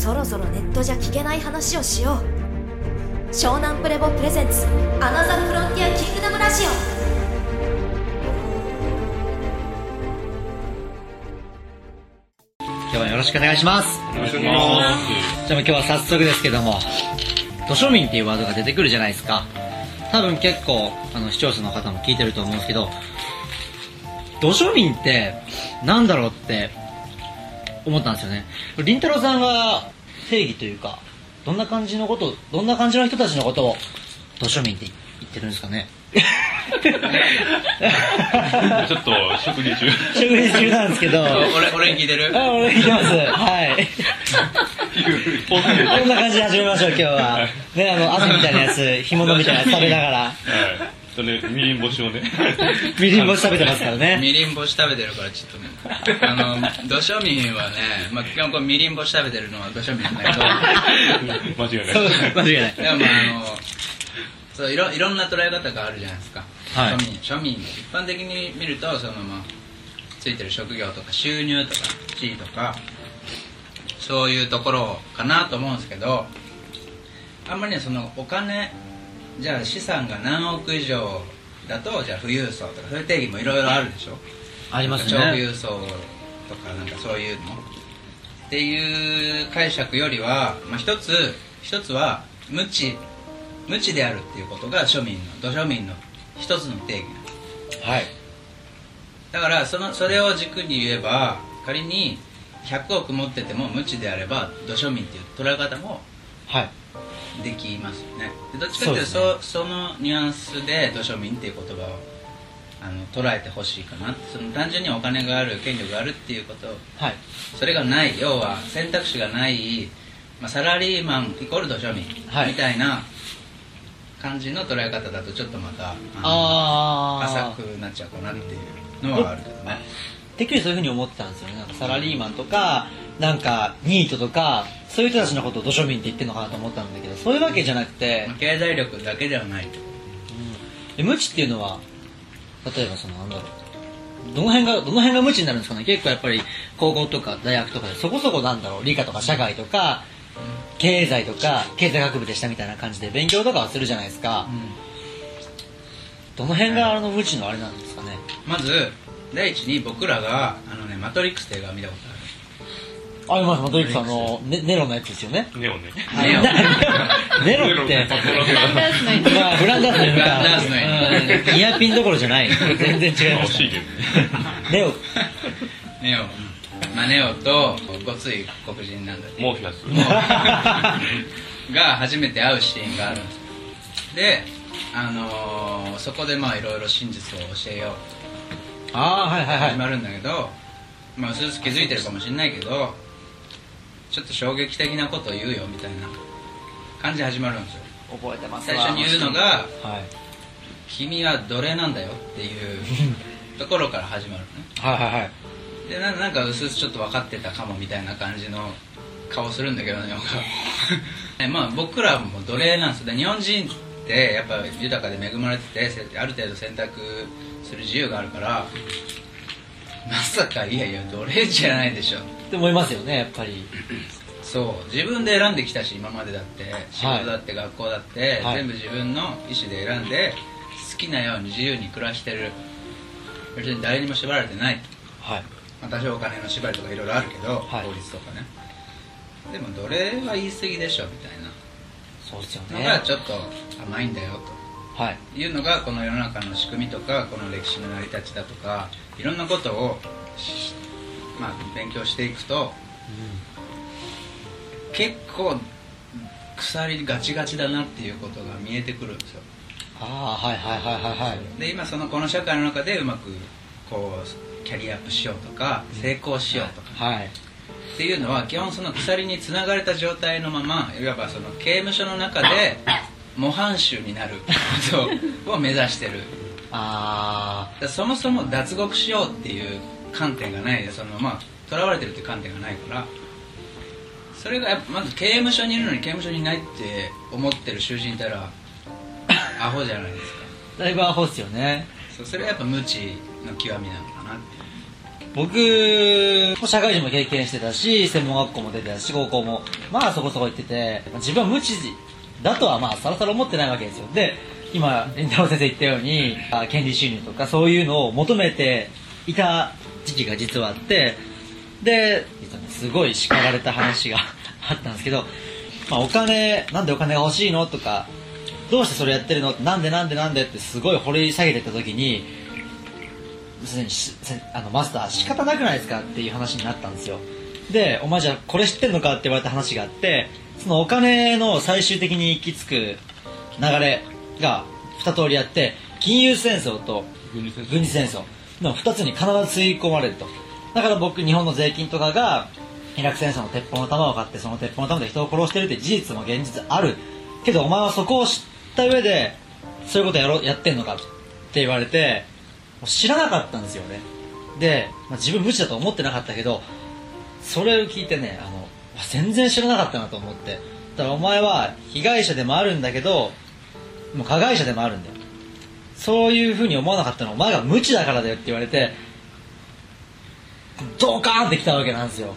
そろそろネットじゃ聞けない話をしよう。湘南プレボプレゼンツアナザーフロンティアキングダムラジオ。今日はよろしくお願いします。よろしくお願いしまじゃあもう今日は早速ですけども土庶民っていうワードが出てくるじゃないですか。多分結構あの視聴者の方も聞いてると思うんですけど土庶民ってなんだろうって思ったんですよね。りんたろーさんが定義というかどんな感じのことどんな感じの人たちのことを土庶民って言ってるんですかね。ちょっと食事中。食事中なんですけど。俺俺に聞いてる？あ俺聞きます。はい。こんな感じで始めましょう今日は。ねあの汗みたいなやつ干物みたいなやつ食べながら。はい。それ、みりん干しをね。みりん干し食べてますからね。みりん干し食べてるからちょっとね。あの土庶民はね、まあ、基本こうみりん干し食べてるのは土庶民なんだけど。間違いない。間違いない。でもまああのそういろいろんな捉え方があるじゃないですか、はい。庶民庶民一般的に見るとそのままついてる職業とか収入とか地位とかそういうところかなと思うんですけどあんまりねそのお金じゃあ資産が何億以上だとじゃあ富裕層とかそういう定義もいろいろあるでしょ？あります超富ね裕層とかなんかそういうのっていう解釈よりは、まあ、一つ一つは無知無知であるっていうことが庶民の土庶民の一つの定義はい。だからそのそれを軸に言えば仮に100億持ってても無知であれば土庶民っていう捉え方もはいできますよね。でどっちかっていうとそそうそのニュアンスで土庶民っていう言葉をあの捉えてほしいかな。その単純にお金がある権力があるっていうこと。はい。それがない。要は選択肢がない、まあ、サラリーマンイコール土庶民はい。みたいな感じの捉え方だとちょっとまたあ浅あくなっちゃうかなっていうのはあるけどね。てっきりそういうふうに思ってたんですよね。サラリーマンとかなんかニートとかそういう人たちのことを土庶民って言ってるのかなと思ったんだけどそういうわけじゃなくてまあ、経済力だけではないで無知っていうのは例えばそのなんだろう。どの辺がどの辺が無知になるんですかね。結構やっぱり高校とか大学とかでそこそこなんだろう。理科とか社会とか経済とか経済学部でしたみたいな感じで勉強とかはするじゃないですか、どの辺があの無知のあれなんですかね。まず第一に僕らがあのね「マトリックス」って映画見たことあるありますマトリックスあのネネロのやつですよね。ネオね。ネロ。って。まあフランダースのフランダピンどころじゃない。全然違います惜しいけどね。ネオネオまあネオとごつい黒人なんだけどモーフィアス。が初めて会うシーンがあるんですよ。であのーそこでまあいろいろ真実を教えようああはいはいはい。始まるんだけど、まあうすうす気づいてるかもしれないけどちょっと衝撃的なことを言うよみたいな感じで始まるんですよ。覚えてます最初に言うのがはい「君は奴隷なんだよ」っていう ところから始まるのね。はいはいはい。でななんかうすうすちょっと分かってたかもみたいな感じの顔するんだけどね僕は。ねまあ僕らも奴隷なんですよ。で日本人ってやっぱ豊かで恵まれててせある程度選択する自由があるからまさかいやいや奴隷じゃないでしょ。って思いますよねやっぱり。そう自分で選んできたし今までだって。仕事だって学校だって、はい。全部自分の意思で選んで好きなように自由に暮らしてる。別に誰にも縛られてない。はい。まあ、多少お金の縛りとかいろいろあるけど、はい。法律とかね。でも奴隷は言い過ぎでしょみたいそうですよなのねがちょっと甘いんだよはい。というのがこの世の中の仕組みとかこの歴史の成り立ちだとかいろんなことをしまあ、勉強していくと結構鎖ガチガチだなっていうことが見えてくるんですよ。ああはいはいはいはいはい。で今そのこの社会の中でうまくこうキャリアアップしようとか成功しようとか、はい。っていうのは基本その鎖につながれた状態のままいわばその刑務所の中で模範囚になることを目指してる。あそもそも脱獄しようっていう観点がないでそのまあ囚われてるっていう観点がないからそれがやっぱまず刑務所にいるのに刑務所にいないって思ってる囚人いたらアホじゃないですか。あだいぶアホっすよね。そうそれはやっぱ無知の極みなのかなって。僕も社会人も経験してたし専門学校も出てたし高校もまあそこそこ行っててまあ自分は無知だとはまあさらさら思ってないわけですよ。で今林太郎先生言ったように権利収入とかそういうのを求めていた時期が実はあってで実はねすごい叱られた話が あったんですけど、まあ、お金なんでお金が欲しいのとかどうしてそれやってるの？なんでなんでなんでってすごい掘り下げてた時にすでにあのマスター仕方なくないですか？っていう話になったんですよ。でお前じゃあこれ知ってんのか？って言われた話があってそのお金の最終的に行き着く流れが2通りあって金融戦争と軍事戦争。の2つに必ず吸い込まれると。だから僕日本の税金とかがイラク戦争の鉄砲の弾を買ってその鉄砲の弾で人を殺してるって事実も現実ある。けどお前はそこを知った上でそういうことやろやってんのかって言われて知らなかったんですよねで、まあ、自分無知だと思ってなかったけどそれを聞いてねあの全然知らなかったなと思って。だからお前は被害者でもあるんだけどもう加害者でもあるんだよ。そういうふうに思わなかったの。はお前が無知だからだよって言われてドカーンってきたわけなんですよ。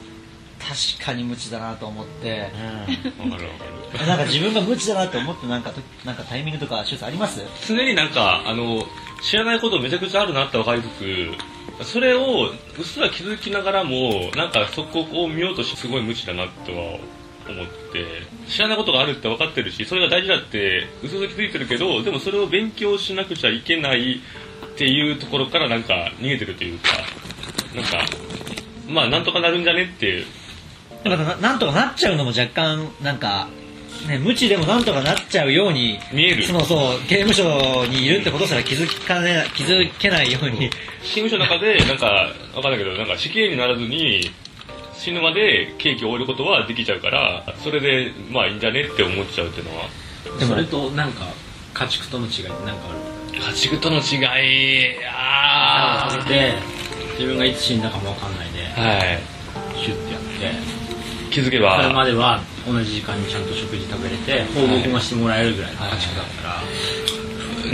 確かに無知だなと思って。わかるわかるなんか自分が無知だなって思ってなんかとなんかタイミングとかシュースあります？常になんかあの知らないことめちゃくちゃあるなって分かりつつそれをうっすら気づきながらもなんかそこを見ようとしてすごい無知だなとは思って知らないことがあるって分かってるしそれが大事だってうすうす気づいてるけどでもそれを勉強しなくちゃいけないっていうところからなんか逃げてるというかなんかまあなんとかなるんじゃねって。いうなんかななんとかなっちゃうのも若干なんか、ね、無知でもなんとかなっちゃうように見える。そのそう刑務所にいるってことすら気づかね気づけないように。刑務所の中でなんか分かんないけどなんか死刑にならずに死ぬまで刑期を終えることはできちゃうからそれでまあいいんじゃねって思っちゃうっていうのは。でもそれとなんか家畜との違いって何かある？家畜との違いあ食べて自分がいつ死んだかも分かんないであはい。シュッてやって気づけそれまばでは同じ時間にちゃんと食事食べれて報告もしてもらえるぐらいの家畜だったら。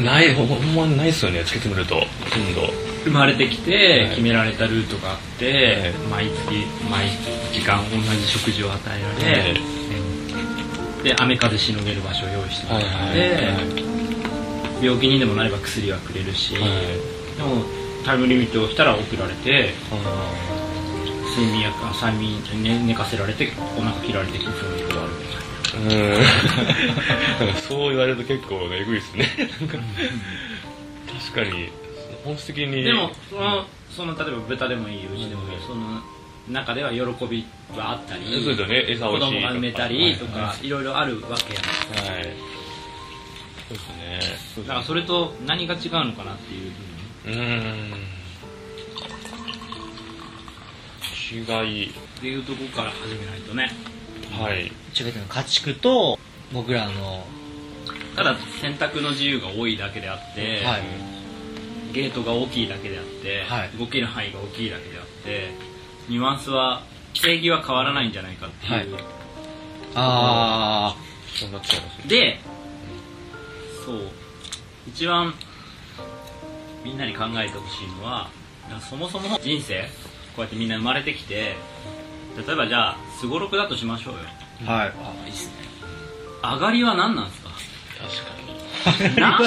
ないほんまにないっすよねつけてみるとほとんど。生まれてきてはい。決められたルートがあって毎月毎時間同じ食事を与えられで雨風しのげる場所を用意してもらって病気にでもなれば薬はくれるしでもタイムリミットが来たら送られて睡眠薬あ催眠、ね、寝かせられてお腹切られて9分で終わるみたいな。そう言われると結構えぐいっすね。確かに本質的に。でもそのその例えば豚でもいい牛でもいいその中では喜びはあったりそうですよね。餌子供が産めたりとかい。ろいろあるわけやん。はい。そうですね。そうだからそれと何が違うのかなっていうふうにうーん違い。っていうところから始めないとねはい。違うの家畜と僕らのただ選択の自由が多いだけであって、はい。ゲートが大きいだけであって、はい。動ける範囲が大きいだけであってニュアンスは正義は変わらないんじゃないかっていう、あそうなっちゃいますね。でそう。一番みんなに考えてほしいのはそもそも人生こうやってみんな生まれてきて例えばじゃあすごろくだとしましょうよ。あはい。あいいっすね。上がりは何なんですか？確かに。な？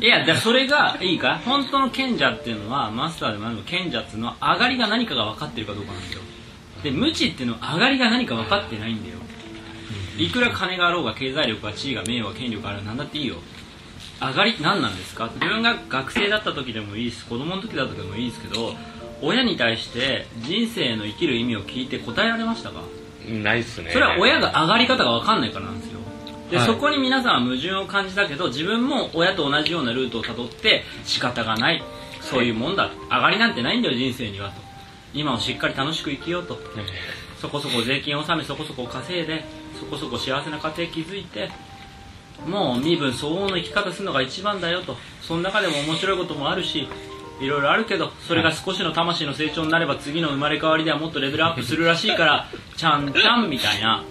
いやだからそれがいいか？本当の賢者っていうのはマスターでもあるの賢者っていうのは上がりが何かが分かってるかどうかなんですよ。で無知っていうのは上がりが何か分かってないんだよ。いくら金があろうが経済力が地位が名誉が権力がある何だっていいよ。上がり何なんですか？自分が学生だった時でもいいし子供の時だった時でもいいですけど親に対して人生の生きる意味を聞いて答えられましたか？ないっすね。それは親が上がり方が分かんないからなんですよ。で、はい。そこに皆さんは矛盾を感じたけど自分も親と同じようなルートをたどって仕方がない。そういうもんだ。上がりなんてないんだよ人生には。と今をしっかり楽しく生きようと。そこそこ税金を納めそこそこ稼いでそこそこ幸せな家庭築いてもう身分相応の生き方するのが一番だよと。その中でも面白いこともあるしいろいろあるけどそれが少しの魂の成長になれば次の生まれ変わりではもっとレベルアップするらしいからちゃんちゃんみたいな。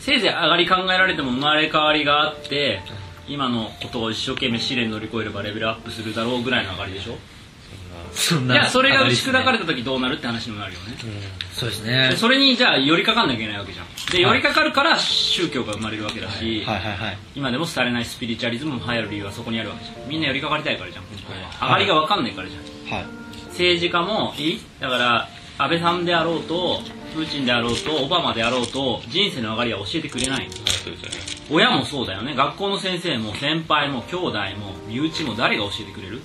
せいぜい上がり考えられても生まれ変わりがあって今のことを一生懸命試練乗り越えればレベルアップするだろうぐらいの上がりでしょ？そんな。いやそれが打ち砕かれたた時どうなるって話にもなるよね。そうですね。でそれにじゃあ寄りかかんなきゃいけないわけじゃん。で寄りかかるから宗教が生まれるわけだし、はい。はい。はい。今でも廃れないスピリチュアリズムも流行る理由はそこにあるわけじゃん。みんな寄りかかりたいからじゃん本当は上がりが分かんないからじゃん。はい。政治家もいい？だから安倍さんであろうとプーチンであろうとオバマであろうと人生の上がりは教えてくれない。はい。そうですよね。親もそうだよね。学校の先生も先輩も兄弟も身内も誰が教えてくれる？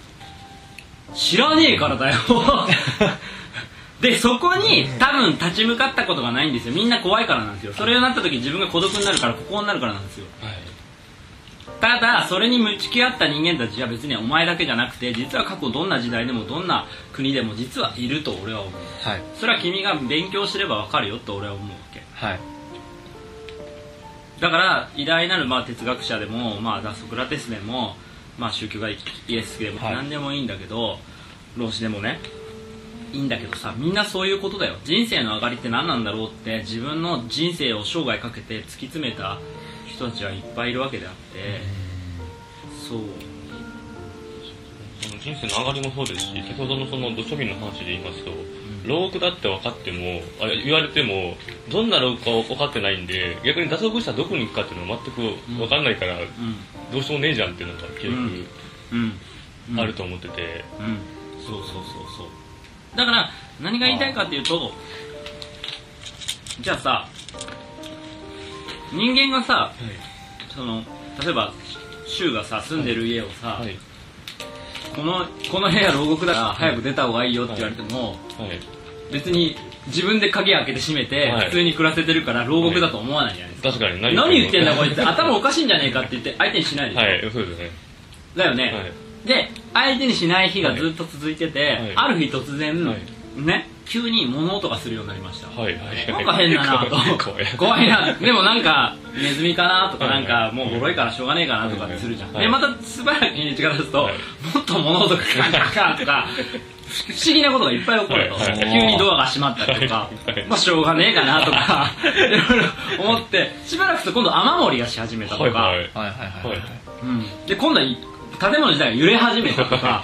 知らねえからだよ。でそこに多分立ち向かったことがないんですよ。みんな怖いからなんですよ。それになった時自分が孤独になるからここになるからなんですよ。はい。ただそれに向き合った人間たちは別にお前だけじゃなくて実は過去どんな時代でもどんな国でも実はいると俺は思う。はい。それは君が勉強すればわかるよと俺は思うわけ。はい。だから偉大なるまあ哲学者でも、まあ、ソクラテスでも、まあ、宗教がイエスでもはい。何でもいいんだけど、老子でもねいいんだけどさみんなそういうことだよ。人生の上がりって何なんだろうって自分の人生を生涯かけて突き詰めた人たちはいっぱいいるわけであってそう。その人生の上がりもそうですし先ほどのその土庶民の話で言いますと牢獄だって分かってもあれ言われてもどんな牢獄か分かってないんで逆に脱獄したらどこに行くかっていうのは全く分かんないから、うん。どうしようもねえじゃんっていうのが結うん。うん。局あると思ってて、うん。そうそうそうそう。だから何が言いたいかっていうとじゃあさ人間がさその例えば柊がさ住んでる家をさ、はい。このこの部屋牢獄だから早く出た方がいいよって言われても、はい別に自分で鍵開けて閉めてはい。普通に暮らせてるから牢獄だと思わないじゃないですか、確かに何何言ってんだこいつ。頭おかしいんじゃねえかって言って相手にしないでしょ、はいそうですね。だよね、はい。で相手にしない日がずっと続いてて、はい。ある日突然、はい。ね急に物音がするようになりました、はいはい。なんか変だなと。怖い。怖い。な。でもなんかネズミかなとかはないんかもうボロいからしょうがねえかなとかってするじゃん、はい。でまたしばらく日にちが経つと、はい。もっと物音がカンカンカンとか不思議なことがいっぱい起こると、はいはい急にドアが閉まったりとか、はいまあしょうがねえかなとか。い。ろいろ思って。しばらくすると今度雨漏りがし始めたとか、はいはい。うん、で今度は建物自体が揺れ始めたとか。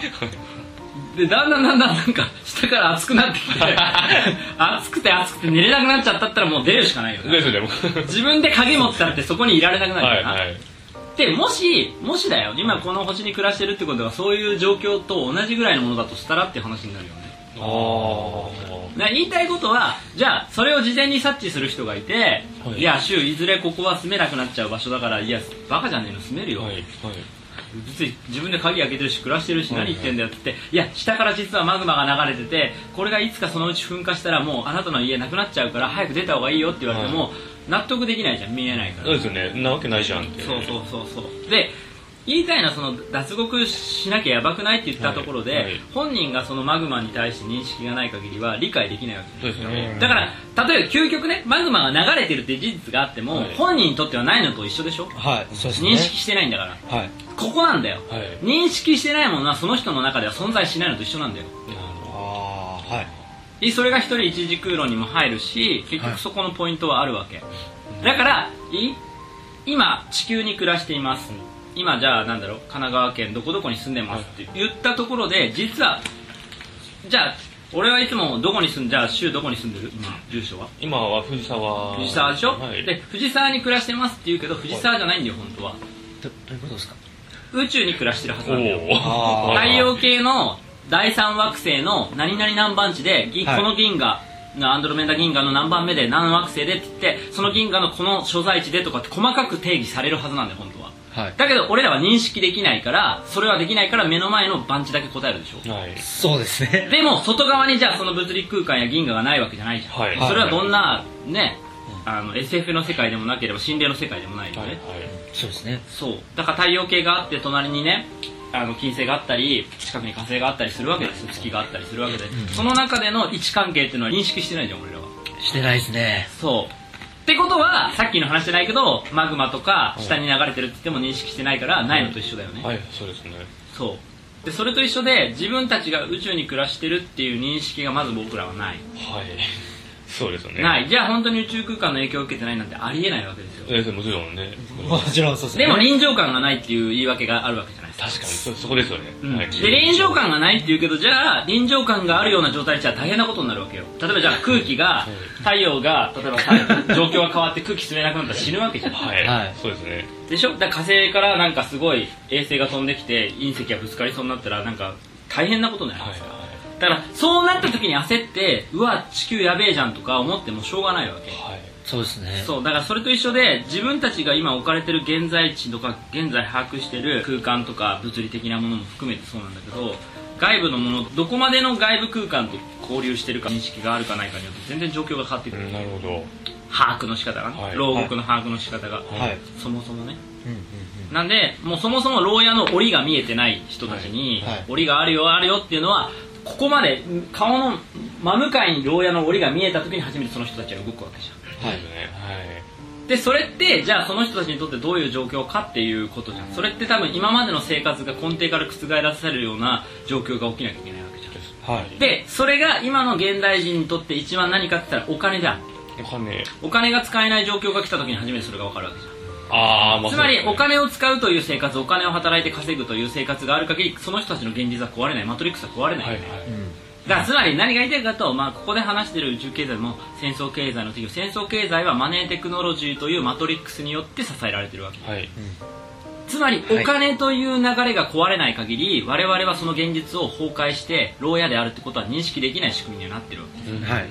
でだんだんだんだんなんか下から熱くなってきて。熱くて熱くて寝れなくなっちゃったったらもう出るしかないよね。自分で鍵持ってたってそこにいられなくなるから、はいはいでもしもしだよ。今この星に暮らしてるってことはそういう状況と同じぐらいのものだとしたらって話になるよね。あ言いたいことはじゃあそれを事前に察知する人がいて、はい。い、や週いずれここは住めなくなっちゃう場所だからいやバカじゃねえの住めるよ、あはいはい。別に自分で鍵開けてるし暮らしてるし何言ってんだよって言ってい。や下から実はマグマが流れててこれがいつかそのうち噴火したらもうあなたの家なくなっちゃうから早く出た方がいいよって言われても納得できないじゃん見えないから。そうですよね。んなわけないじゃんって。そうそうそうそう。で言いたいのはその脱獄しなきゃやばくないって言ったところで、はい。はい本人がそのマグマに対して認識がない限りは理解できないわけですよ。ね。だから例えば究極ねマグマが流れてるって事実があっても、はい。本人にとってはないのと一緒でしょ？はいそうですね。認識してないんだから。はい。ここなんだよ。はい。認識してないものはその人の中では存在しないのと一緒なんだよ。ああはいでそれが一人一時空論にも入るし結局そこのポイントはあるわけ、だからい今地球に暮らしています、今じゃあなんだろう神奈川県どこどこに住んでますって言ったところで実はじゃあ俺はいつもどこに住んじゃあ州どこに住んでる？今住所は？今は藤沢。藤沢でしょ、はい。で藤沢に暮らしてますって言うけど藤沢じゃないんだよ本当は。どどういうことですか？宇宙に暮らしてるはずなんだよ。太陽系の第三惑星の何々何番地で、ぎはい。この銀河アンドロメダ銀河の何番目で何惑星でって言ってその銀河のこの所在地でとかって細かく定義されるはずなんだよ本当は。はい。だけど俺らは認識できないからそれはできないから目の前の番地だけ答えるでしょ。はい。そうですね。でも外側にじゃあその物理空間や銀河がないわけじゃないじゃん、はい。それはどんなねあの SF の世界でもなければ心霊の世界でもないよね、はい。そうですね。そう。だから太陽系があって隣にねあの金星があったり近くに火星があったりするわけですよ。月があったりするわけで、その中での位置関係っていうのは認識してないじゃん俺らはしてないですね。そう。ってことはさっきの話じゃないけどマグマとか下に流れてるって言っても認識してないからないのと一緒だよね、はいそうですね。そう。でそれと一緒で自分たちが宇宙に暮らしてるっていう認識がまず僕らはない。はいそうですよね。ない。じゃあ本当に宇宙空間の影響を受けてないなんてありえないわけですよ。えーもちろんね。もちろんそうですね。でも臨場感がないっていう言い訳があるわけじゃないですか。確かに。そそこですよね、うん。はい。で臨場感がないって言うけどじゃあ臨場感があるような状態じゃ大変なことになるわけよ。例えばじゃあ空気が太陽が例えば 状況が変わって空気吸えなくなったら死ぬわけじゃん。はい、はい。そうですね。でしょ？だから火星からなんかすごい衛星が飛んできて隕石がぶつかりそうになったらなんか大変なことになるんですよ、だからそうなった時に焦ってうわ地球やべえじゃんとか思ってもしょうがないわけ。はい。そうですね。そうだからそれと一緒で自分たちが今置かれてる現在地とか現在把握してる空間とか物理的なものも含めてそうなんだけど外部のものどこまでの外部空間と交流してるか認識があるかないかによって全然状況が変わってくる、うんなるほど。把握の仕方がね、はい。牢獄の把握の仕方が、はい。そもそもね。うんうん。なんでもうそもそも牢屋の檻が見えてない人たちに、はい。はい。檻があるよあるよっていうのはここまで顔の真向かいに牢屋の檻が見えた時に初めてその人たちは動くわけじゃん。はい。でそれってじゃあその人たちにとってどういう状況かっていうことじゃん。それって多分今までの生活が根底から覆らされるような状況が起きなきゃいけないわけじゃん。はい。でそれが今の現代人にとって一番何かって言ったらお金だお金。お金が使えない状況が来た時に初めてそれが分かるわけじゃんああまあつまりお金を使うという生活お金を働いて稼ぐという生活がある限りその人たちの現実は壊れない。マトリックスは壊れない、はい。はい。だからつまり何が言いたいかと、まあ、ここで話している宇宙経済も戦争経済の敵戦争経済はマネーテクノロジーというマトリックスによって支えられているわけ。はい。つまりお金という流れが壊れない限り我々はその現実を崩壊して牢屋であるってことは認識できない仕組みにはなってるわけですはい。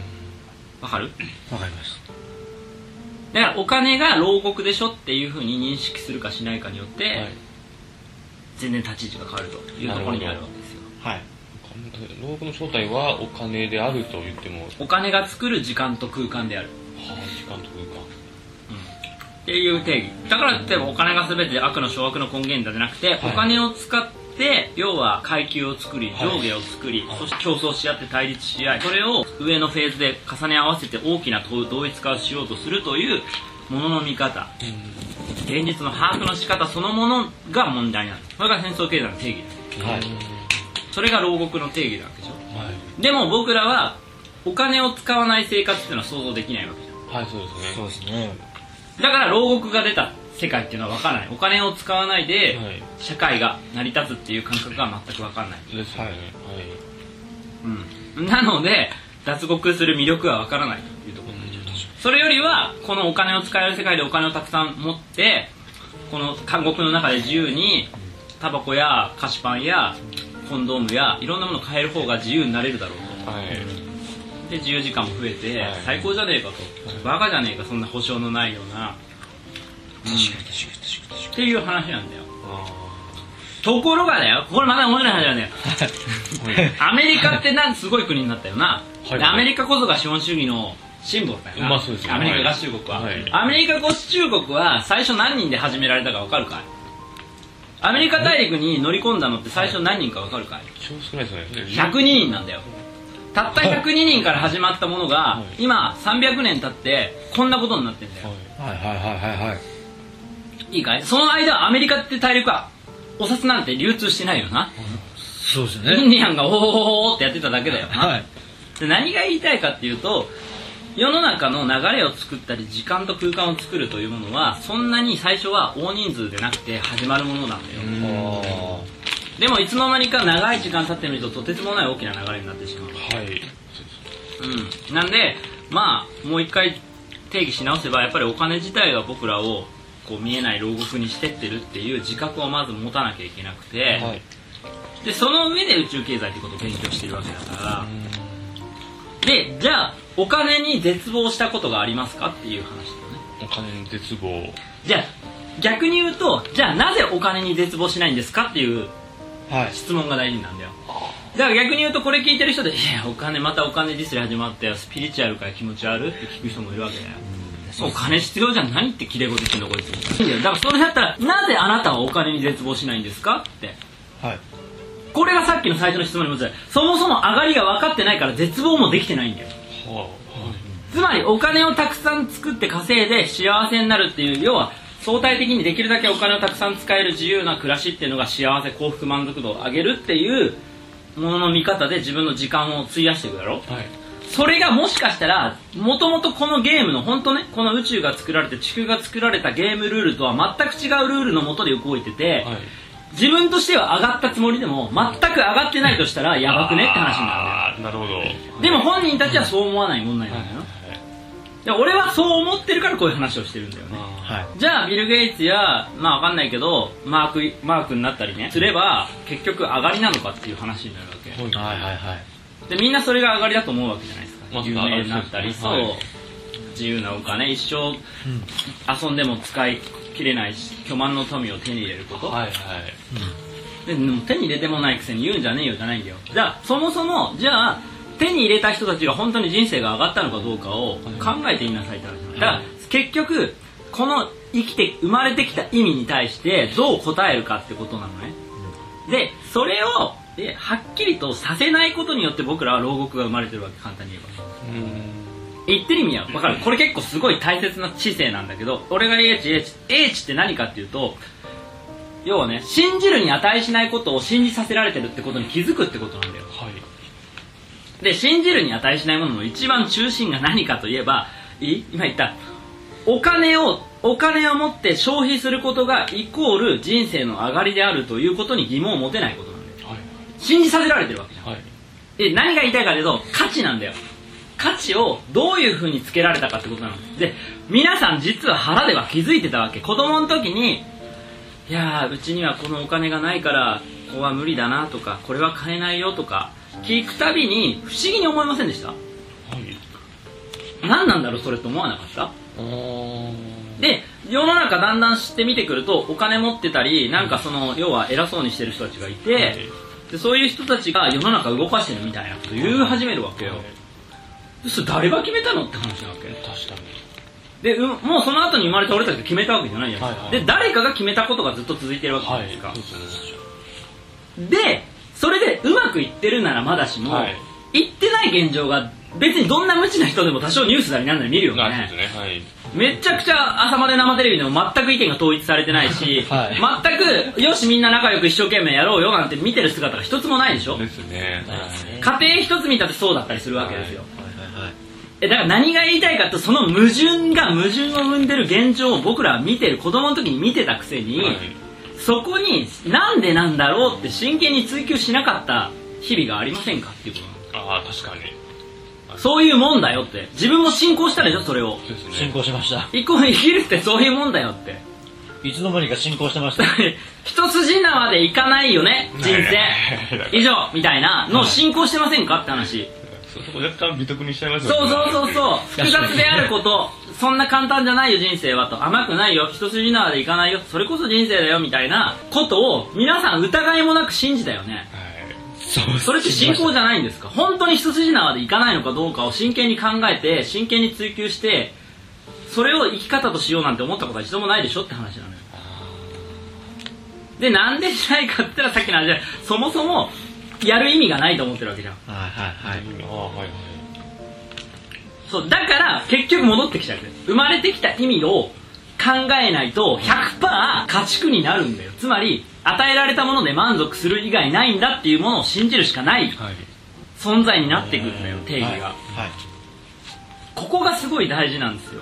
わかる？わかりましだからお金が牢獄でしょっていうふうに認識するかしないかによって、はい。全然立ち位置が変わるというところにあるわけですよ。たはい。牢獄の正体はお金であると言っても。はお金が作る時間と空間である。あ時間と空間。っていう定義。だから例えばお金が全て悪の掌握の根源だじゃなくて、はい。お金を使って要は階級を作りはい。上下を作り、はい。そして競争し合って対立し合いそれを上のフェーズで重ね合わせて大きな同一化をしようとするというものの見方。現実の把握の仕方そのものが問題なんですそれが戦争経済の定義ですはい。それが牢獄の定義なわけでしょ。はい。でも僕らはお金を使わない生活っていうのは想像できないわけじゃん。はいそうですね。そうですね。だから牢獄が出た世界っていうのは分からない。お金を使わないではい。社会が成り立つっていう感覚が全く分かんない、ですよねはい。うん、なので脱獄する魅力は分からないというところそれよりはこのお金を使える世界でお金をたくさん持ってこの監獄の中で自由にタバコや菓子パンやコンドームやいろんなものを買える方が自由になれるだろうと。はい。で自由時間も増えて、はい。最高じゃねえかと、バカじゃねえかそんな保証のないような、うんっていう話なんだよ。あところがだよこれまだ面白い話なんだよ。アメリカってなんすごい国になったよな、はいでアメリカこそが資本主義のシンボルだよな、まあそうですよアメリカ合衆国は、はいアメリカ合衆国は最初何人で始められたか分かるかい？アメリカ大陸に乗り込んだのって最初何人か分かるかい？超少ないですよね102人なんだよ。たった102人から始まったものが、はい。今300年経ってこんなことになってんだよ、はい。はいはいはいはいはいいいかいその間アメリカって大陸はお札なんて流通してないよな、そうですよインディアンがおほほほほってやってただけだよな、はい。で何が言いたいかっていうと世の中の流れを作ったり時間と空間を作るというものはそんなに最初は大人数でなくて始まるものなんだよ、でもいつの間にか長い時間経ってみるととてつもない大きな流れになってしまう。はい。うん、なんでまあもう一回定義し直せばやっぱりお金自体が僕らをこう見えない牢獄にしてってるっていう自覚をまず持たなきゃいけなくて、はい。でその上で宇宙経済ってことを勉強してるわけだからでじゃあお金に絶望したことがありますかっていう話だよね。お金に絶望。じゃあ逆に言うとじゃあなぜお金に絶望しないんですかっていうはい。質問が大事なんだよ。だから逆に言うとこれ聞いてる人で「いやお金またお金ディスり始まったよ。スピリチュアルから気持ち悪い」って聞く人もいるわけだよお金必要じゃん何って切れ事言ってんのこいついいんだよだからそれだったらなぜあなたはお金に絶望しないんですかって。はい。これがさっきの最初の質問に戻る。そもそも上がりが分かってないから絶望もできてないんだよ。はつまりお金をたくさん作って稼いで幸せになるっていう要は相対的にできるだけお金をたくさん使える自由な暮らしっていうのが幸せ幸福満足度を上げるっていうものの見方で自分の時間を費やしていくだろ。あはいそれがもしかしたらもともとこのゲームの本当ねこの宇宙が作られて地球が作られたゲームルールとは全く違うルールのもとで動いてて、はい。自分としては上がったつもりでも全く上がってないとしたら やばくねって話になる。んだよあーなるほど。はいでも本人たちはそう思わない問題なんだよ、で俺はそう思ってるからこういう話をしてるんだよね。はい。じゃあビル・ゲイツやまあわかんないけどマークマークになったりねすれば結局上がりなのかっていう話になるわけ。はいはいはいでみんなそれが上がりだと思うわけじゃないですか。まあ有名になったりそうはい。自由なお金。一生遊んでも使い切れないし巨万の富を手に入れること、はいはい。でも手に入れてもないくせに言うんじゃねえよじゃないんだよ。じゃあそもそもじゃあ手に入れた人たちが本当に人生が上がったのかどうかを考えてみなさいって話なんだだから結局この生きて生まれてきた意味に対してどう答えるかってことなのね。でそれをではっきりとさせないことによって僕らは牢獄が生まれてるわけ簡単に言えば。うん。言ってる意味は分かる。これ結構すごい大切な知性なんだけど俺が英知英知英知って何かっていうと要はね信じるに値しないことを信じさせられてるってことに気づくってことなんだよ。はい。で信じるに値しないものの一番中心が何かといえばいい？今言った。お金をお金を持って消費することがイコール人生の上がりであるということに疑問を持てないこと信じさせられてるわけじゃん。はい。で何が言いたいかというと価値なんだよ。価値をどういうふうにつけられたかってことなの。で皆さん実は腹では気づいてたわけ。子供の時にいやーうちにはこのお金がないからここは無理だなとかこれは買えないよとか聞くたびに不思議に思いませんでした？はい。何なんだろうそれって思わなかった？で世の中だんだん知って見てくるとお金持ってたりなんかその要は偉そうにしてる人たちがいて、でそういう人たちが世の中動かしてるみたいなこと言い始めるわけよ、それ誰が決めたのって話なわけ。確かに。でうもうその後に生まれた俺たちが決めたわけじゃないじゃないですか、はいはい。で誰かが決めたことがずっと続いてるわけじゃなはいいですか、そうです。ねでそれでうまくいってるならまだしも、はい。い、ってない現状が別にどんな無知な人でも多少ニュースなりなんなり見るよなねねはい。めちゃくちゃ朝まで生テレビでも全く意見が統一されてないし、はい。全くよしみんな仲良く一生懸命やろうよなんて見てる姿が一つもないでしょ。ですね。家庭一つ見たってそうだったりするわけですよ、だから何が言いたいかってその矛盾が矛盾を生んでる現状を僕らは見てる子供の時に見てたくせに、はい。そこになんでなんだろうって真剣に追求しなかった日々がありませんかっていうことああ確かにそういうもんだよって。自分も信仰したでしょそれを。そうですね。進行しました。一個生きるってそういうもんだよって。いつの間にか進行してました。一筋縄でいかないよね人生。以上みたいな。のを信仰してませんかって話。そそこ若干美徳にしちゃいますそうそううそう。そう複雑であることそんな簡単じゃないよ人生はと。甘くないよ。一筋縄でいかないよ。それこそ人生だよみたいなことを皆さん疑いもなく信じたよね。はいそう。それって信仰じゃないんですか？本当に一筋縄でいかないのかどうかを真剣に考えて真剣に追求してそれを生き方としようなんて思ったことは一度もないでしょって話なのよ。でなんでしないかって言ったらさっきの話でそもそもやる意味がないと思ってるわけじゃん。はいはいはい。ああはいはいそうだから結局戻ってきちゃう。生まれてきた意味を考えないと100%家畜になるんだよ。つまり与えられたもので満足する以外ないんだっていうものを信じるしかないはい。存在になってくるんだよ定義が、はい。はい。ここがすごい大事なんですよ。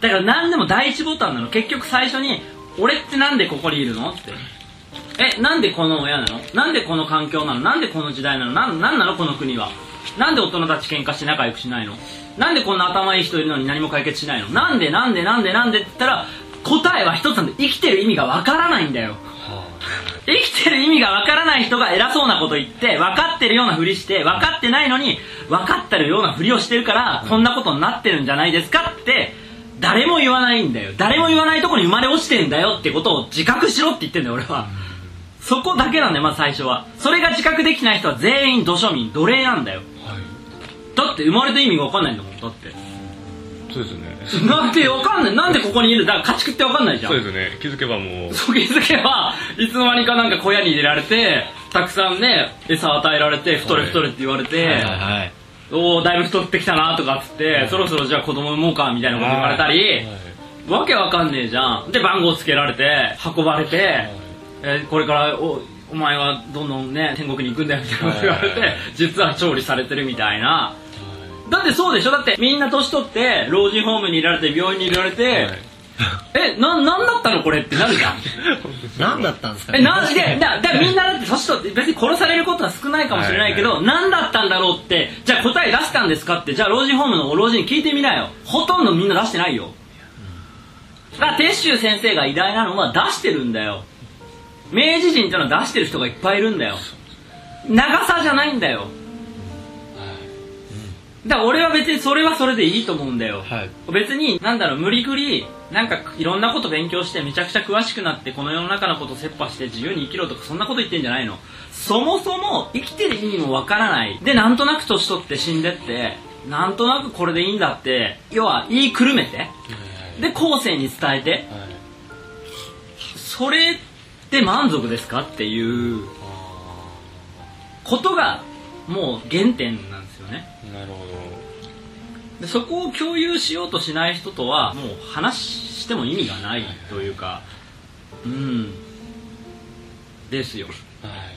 だから何でも第一ボタンなの。結局最初に「俺ってなんでここにいるの?」って「えなんでこの親なの？なんでこの環境なの？なんでこの時代なの？なんなんなの？この国は。なんで大人たち喧嘩して仲良くしないの？なんでこんな頭いい人いるのに何も解決しないの？なんでなんでなんでなんでって言ったら答えは一つなんで生きてる意味がわからないんだよ生きてる意味がわからない人が偉そうなこと言って分かってるようなふりして分かってないのに分かってるようなふりをしてるからこんなことになってるんじゃないですかって誰も言わないんだよ。誰も言わないところに生まれ落ちてんだよってことを自覚しろって言ってんだよ俺は。そこだけなんだよまず最初は。それが自覚できない人は全員土庶民奴隷なんだよ。はい。だって生まれた意味が分かんないんだもんだってそうですよね。なんで分かんない。なんでここにいる？だから家畜って分かんないじゃん。そうですね。気づけばもう。そう気づけばいつの間にかなんか小屋に入れられてたくさんね餌与えられて太れ太れって言われて、はいはいおおだいぶ太ってきたなとかっつって、そろそろじゃあ子供産もうかみたいなこと言われたり、わけわかんねえじゃん。で番号つけられて運ばれて、えーこれからおお前はどんどんね天国に行くんだよみたいなこと言われて、はい。実は調理されてるみたいなだってそうでしょ？だってみんな年取って老人ホームにいられて病院にいられて、えななんだったのこれってなるじゃん。何だったんですかえなんで？だだみんなだって年取って別に殺されることは少ないかもしれないけど、何だったんだろうってじゃあ答え出したんですかってじゃあ老人ホームの老人に聞いてみなよ。ほとんどみんな出してないよ。だから鉄舟先生が偉大なのは出してるんだよ。明治人っていうのは出してる人がいっぱいいるんだよ。長さじゃないんだよだから俺は別にそれはそれでいいと思うんだよ、はい。別になんだろう無理くりなんかいろんなこと勉強してめちゃくちゃ詳しくなってこの世の中のことを切羽して自由に生きろとかそんなこと言ってんじゃないの。そもそも生きてる意味もわからない。でなんとなく年取って死んでってなんとなくこれでいいんだって要は言いくるめてで後世に伝えてそれで満足ですかっていうことがもう原点なんですよね。なるほでそこを共有しようとしない人とはもう話しても意味がないというかうん。ですよ。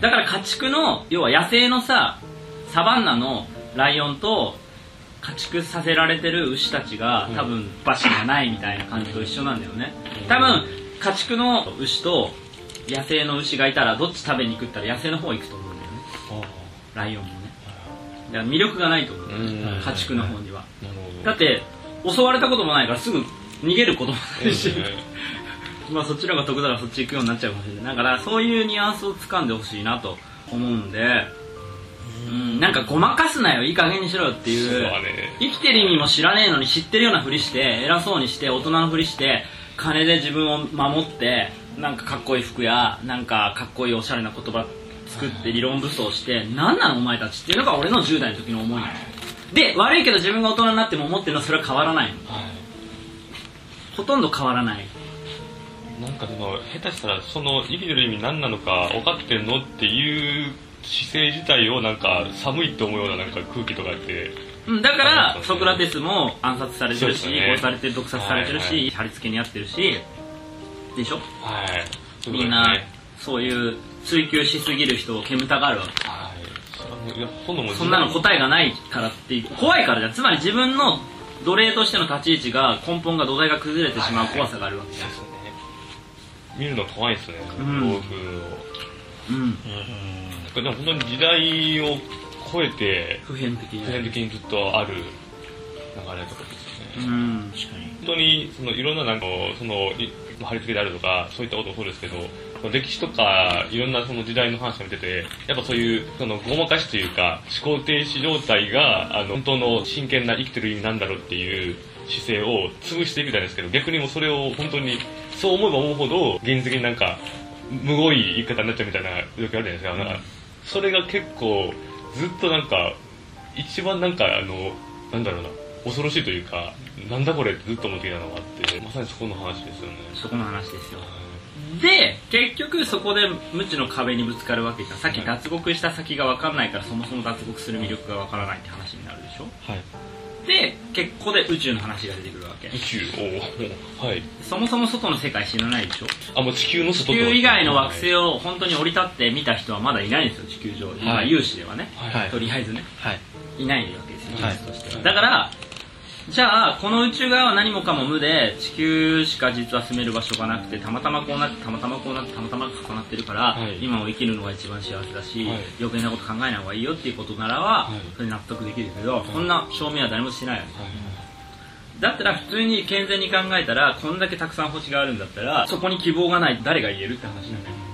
だから家畜の要は野生のさサバンナのライオンと家畜させられてる牛たちが多分馬車がないみたいな感じと一緒なんだよね。多分家畜の牛と野生の牛がいたらどっち食べに行くったら野生の方行くと思うんだよね。ライオンもね魅力がないと思う。うん。家畜の方には。だって襲われたこともないからすぐ逃げることもないし、まあそっちの方が得だからそっち行くようになっちゃうかもしれない。だからそういうニュアンスを掴んでほしいなと思うんで。うん。なんかごまかすなよ。いい加減にしろよっていう。生きてる意味も知らねえのに知ってるようなふりして偉そうにして大人のふりして金で自分を守ってなんかかっこいい服やなんかかっこいいおしゃれな言葉作って理論武装して何なのお前たちっていうのが俺の10代の時の思いなの。で悪いけど自分が大人になっても思ってるのはそれは変わらないの。ほとんど変わらない。なんかその下手したらその生きてる意味何なのか分かってんのっていう姿勢自体をなんか寒いって思うようななんか空気とかって。うんだかあらソクラテスも暗殺されてるし、ね殺されてる毒殺されてるし、はい貼り付けにあってるし。でしょ？はい。みんなそういう追求しすぎる人を煙たがるわけ。はい。そんのもうそんなの答えがないからっていう怖いからじゃん。つまり自分の奴隷としての立ち位置が根本が土台が崩れてしまう怖さがあるわけ。ですね。見るの怖いですね。うん。豆腐を。うん。でも本当に時代を超えて普遍的普遍に的にずっとある流れとかですよね、うん。本当にそのいろんななんかそのい貼り付けであるとかそういったこともそうですけど歴史とかいろんなその時代の話を見ててやっぱそういうそのごまかしというか思考停止状態があの本当の真剣な生きてる意味なんだろうっていう姿勢を潰していくじゃないですけど逆にもうそれを本当にそう思えば思うほど現実的になんかむごい言い方になっちゃうみたいな状況あるじゃないですか,、なんかそれが結構ずっとなんか一番なんかあのなんだろうな恐ろしいというかなんだこれってずっと思っていたのがあってまさにそこの話ですよね。そこの話ですよで結局そこで無知の壁にぶつかるわけじゃん。さっき脱獄した先が分かんないからそもそも脱獄する魅力が分からないって話になるでしょ？はい。で結構で宇宙の話が出てくるわけ。宇宙。おおはい。そもそも外の世界知らないでしょ？あもう地球の地外球以外の惑を星を本当に降り立って見た人はまだいないんですよ地球上。今有志ではね、はい。とりあえずね。はい。いないわけですよ、としては。だからじゃあこの宇宙側は何もかも無で地球しか実は住める場所がなくてたまたまこうなってたまたまこうなってたまたま重なってるから、はい。今を生きるのが一番幸せだし、はい。余計なこと考えない方がいいよっていうことならは、はい。それ納得できるけど、そんな証明は誰もしてないわけ。はい。だったら普通に健全に考えたらこんだけたくさん星があるんだったらそこに希望がない誰が言えるって話だよ